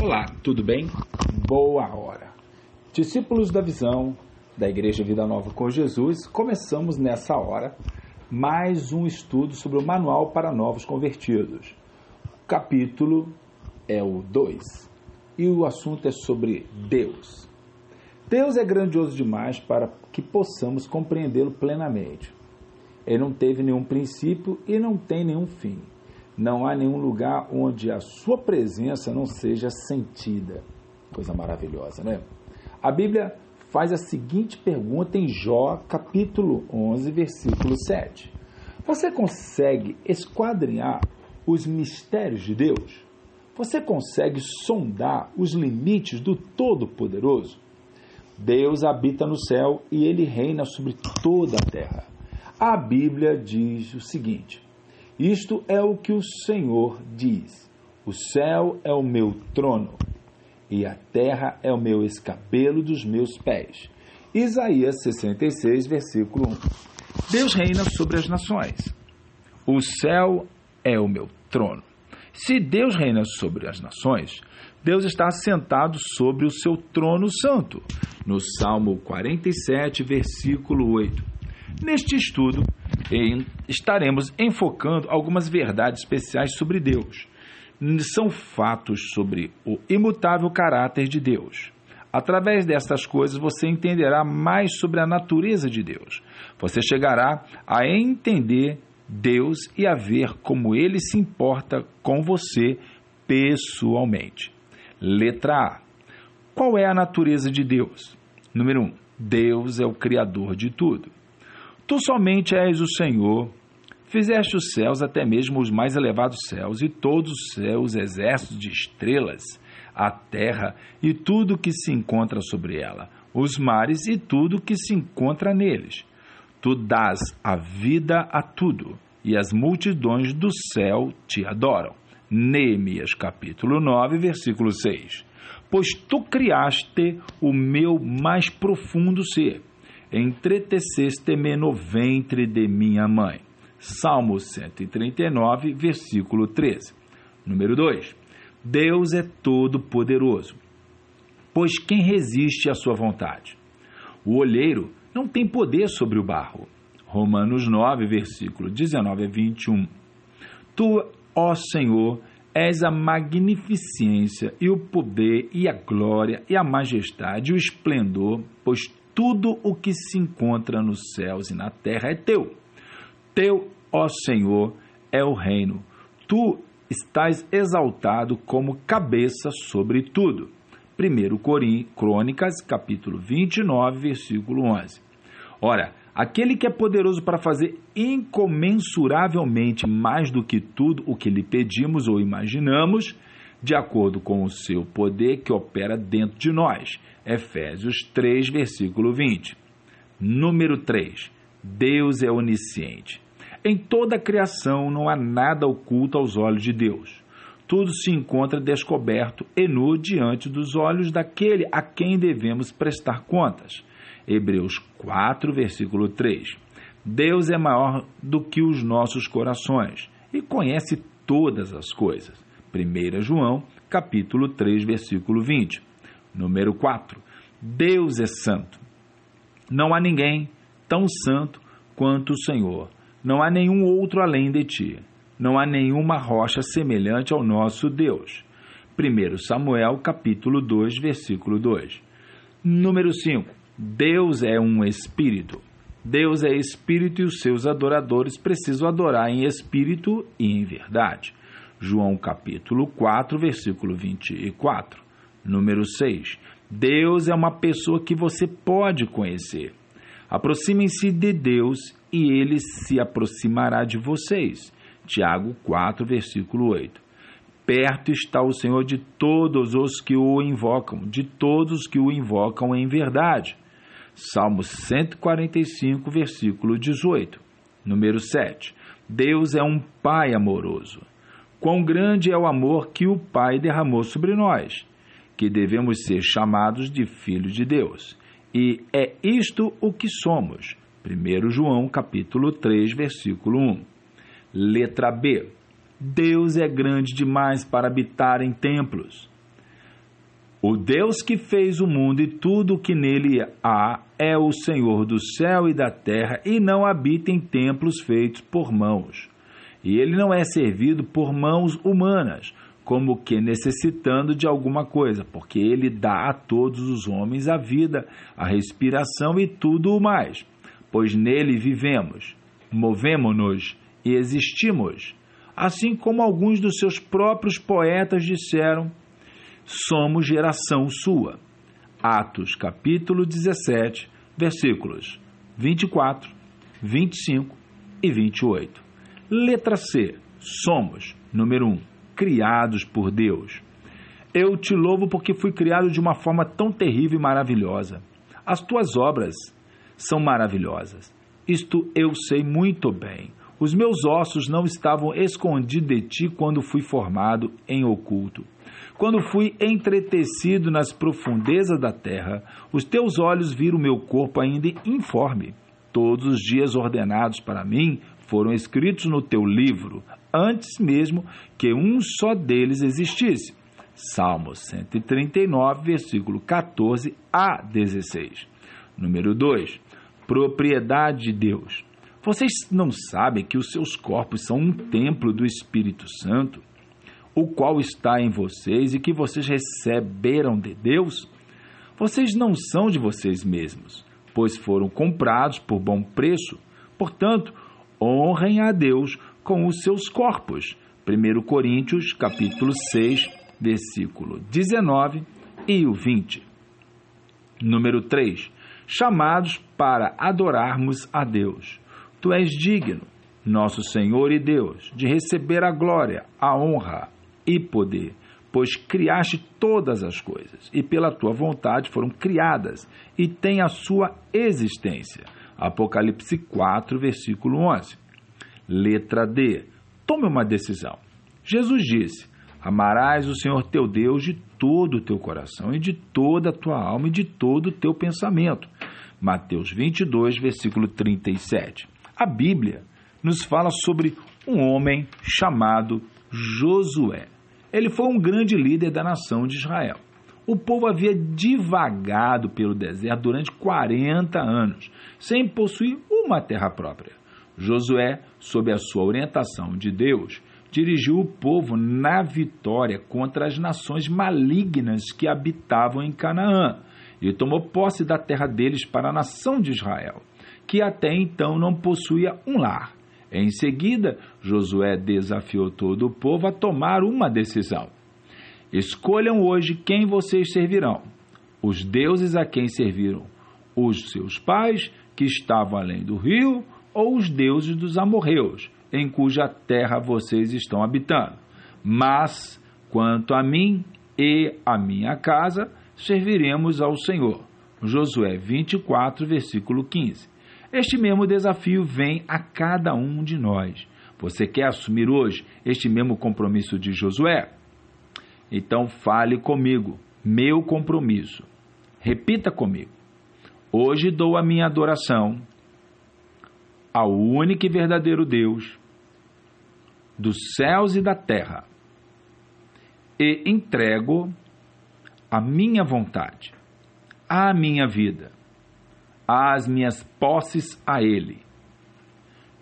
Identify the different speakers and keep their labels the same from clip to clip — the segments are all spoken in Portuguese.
Speaker 1: Olá, tudo bem? Boa hora. Discípulos da visão da Igreja Vida Nova com Jesus, começamos nessa hora mais um estudo sobre o Manual para Novos Convertidos. O capítulo é o 2 e o assunto é sobre Deus. Deus é grandioso demais para que possamos compreendê-lo plenamente. Ele não teve nenhum princípio e não tem nenhum fim. Não há nenhum lugar onde a sua presença não seja sentida. Coisa maravilhosa, né? A Bíblia faz a seguinte pergunta em Jó, capítulo 11, versículo 7. Você consegue esquadrinhar os mistérios de Deus? Você consegue sondar os limites do Todo-Poderoso? Deus habita no céu e ele reina sobre toda a terra. A Bíblia diz o seguinte: isto é o que o Senhor diz: O céu é o meu trono, e a terra é o meu escabelo dos meus pés. Isaías 66, versículo 1. Deus reina sobre as nações. O céu é o meu trono. Se Deus reina sobre as nações, Deus está assentado sobre o seu trono santo, no Salmo 47, versículo 8. Neste estudo, estaremos enfocando algumas verdades especiais sobre Deus. São fatos sobre o imutável caráter de Deus. Através dessas coisas você entenderá mais sobre a natureza de Deus. Você chegará a entender Deus e a ver como ele se importa com você pessoalmente. Letra A. Qual é a natureza de Deus? Número 1. Um, Deus é o Criador de tudo. Tu somente és o Senhor. Fizeste os céus, até mesmo os mais elevados céus, e todos os seus exércitos de estrelas, a terra e tudo que se encontra sobre ela, os mares e tudo que se encontra neles. Tu dás a vida a tudo, e as multidões do céu te adoram. Neemias capítulo 9, versículo 6. Pois tu criaste o meu mais profundo ser entreteceste-me no ventre de minha mãe. Salmo 139, versículo 13. Número 2. Deus é todo-poderoso, pois quem resiste à sua vontade? O olheiro não tem poder sobre o barro. Romanos 9, versículo 19 a 21. Tu, ó Senhor, és a magnificência e o poder e a glória e a majestade e o esplendor, pois tudo o que se encontra nos céus e na terra é teu. Teu, ó Senhor, é o reino. Tu estás exaltado como cabeça sobre tudo. 1 Crônicas, capítulo 29, versículo 11. Ora, aquele que é poderoso para fazer incomensuravelmente mais do que tudo o que lhe pedimos ou imaginamos, de acordo com o seu poder que opera dentro de nós. Efésios 3, versículo 20. Número 3. Deus é onisciente. Em toda a criação não há nada oculto aos olhos de Deus. Tudo se encontra descoberto e nu diante dos olhos daquele a quem devemos prestar contas. Hebreus 4, versículo 3. Deus é maior do que os nossos corações e conhece todas as coisas. 1 João, capítulo 3, versículo 20. Número 4. Deus é santo. Não há ninguém tão santo quanto o Senhor. Não há nenhum outro além de ti. Não há nenhuma rocha semelhante ao nosso Deus. 1 Samuel, capítulo 2, versículo 2. Número 5. Deus é um espírito. Deus é espírito e os seus adoradores precisam adorar em espírito e em verdade. João capítulo 4, versículo 24. Número 6. Deus é uma pessoa que você pode conhecer. Aproximem-se de Deus e ele se aproximará de vocês. Tiago 4, versículo 8. Perto está o Senhor de todos os que o invocam, de todos que o invocam em verdade. Salmo 145, versículo 18. Número 7. Deus é um Pai amoroso. Quão grande é o amor que o Pai derramou sobre nós, que devemos ser chamados de filhos de Deus. E é isto o que somos. 1 João capítulo 3, versículo 1. Letra B. Deus é grande demais para habitar em templos. O Deus que fez o mundo e tudo o que nele há é o Senhor do céu e da terra e não habita em templos feitos por mãos. E ele não é servido por mãos humanas, como que necessitando de alguma coisa, porque ele dá a todos os homens a vida, a respiração e tudo o mais. Pois nele vivemos, movemo-nos e existimos. Assim como alguns dos seus próprios poetas disseram, somos geração sua. Atos capítulo 17, versículos 24, 25 e 28. Letra C. Somos, número 1, criados por Deus. Eu te louvo porque fui criado de uma forma tão terrível e maravilhosa. As tuas obras são maravilhosas. Isto eu sei muito bem. Os meus ossos não estavam escondidos de ti quando fui formado em oculto. Quando fui entretecido nas profundezas da terra, os teus olhos viram meu corpo ainda informe. Todos os dias ordenados para mim foram escritos no teu livro, antes mesmo que um só deles existisse. Salmo 139, versículo 14 a 16. Número 2. Propriedade de Deus. Vocês não sabem que os seus corpos são um templo do Espírito Santo, o qual está em vocês e que vocês receberam de Deus? Vocês não são de vocês mesmos, pois foram comprados por bom preço. Portanto, honrem a Deus com os seus corpos. 1 Coríntios, capítulo 6, versículo 19 e o 20. Número 3. Chamados para adorarmos a Deus. Tu és digno, nosso Senhor e Deus, de receber a glória, a honra e poder, pois criaste todas as coisas, e pela tua vontade foram criadas, e têm a sua existência. Apocalipse 4, versículo 11. Letra D. Tome uma decisão. Jesus disse: Amarás o Senhor teu Deus de todo o teu coração, e de toda a tua alma, e de todo o teu pensamento. Mateus 22, versículo 37. A Bíblia nos fala sobre um homem chamado Josué. Ele foi um grande líder da nação de Israel. O povo havia divagado pelo deserto durante 40 anos, sem possuir uma terra própria. Josué, sob a sua orientação de Deus, dirigiu o povo na vitória contra as nações malignas que habitavam em Canaã e tomou posse da terra deles para a nação de Israel que até então não possuía um lar. Em seguida, Josué desafiou todo o povo a tomar uma decisão. Escolham hoje quem vocês servirão: os deuses a quem serviram os seus pais, que estavam além do rio, ou os deuses dos amorreus, em cuja terra vocês estão habitando. Mas, quanto a mim e a minha casa, serviremos ao Senhor. Josué 24, versículo 15. Este mesmo desafio vem a cada um de nós. Você quer assumir hoje este mesmo compromisso de Josué? Então fale comigo, meu compromisso. Repita comigo. Hoje dou a minha adoração ao único e verdadeiro Deus dos céus e da terra e entrego a minha vontade, a minha vida as minhas posses a Ele.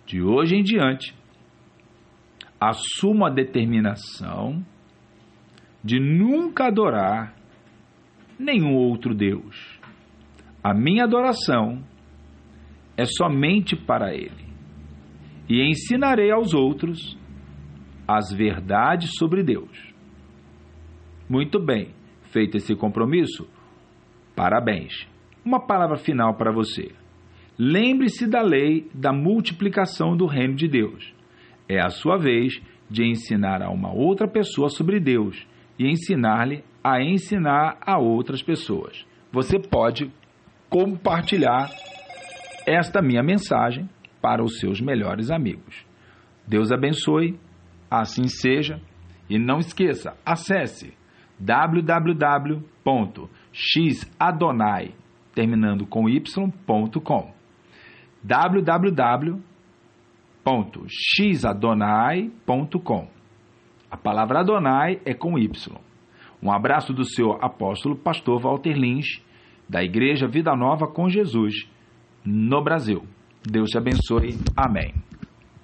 Speaker 1: De hoje em diante, assumo a determinação de nunca adorar nenhum outro Deus. A minha adoração é somente para Ele. E ensinarei aos outros as verdades sobre Deus. Muito bem, feito esse compromisso, parabéns. Uma palavra final para você. Lembre-se da lei da multiplicação do reino de Deus. É a sua vez de ensinar a uma outra pessoa sobre Deus e ensinar-lhe a ensinar a outras pessoas. Você pode compartilhar esta minha mensagem para os seus melhores amigos. Deus abençoe, assim seja, e não esqueça, acesse www.xadonai.com terminando com y.com. www.xadonai.com. A palavra Adonai é com y. Um abraço do seu apóstolo, pastor Walter Lins, da Igreja Vida Nova com Jesus, no Brasil. Deus te abençoe. Amém.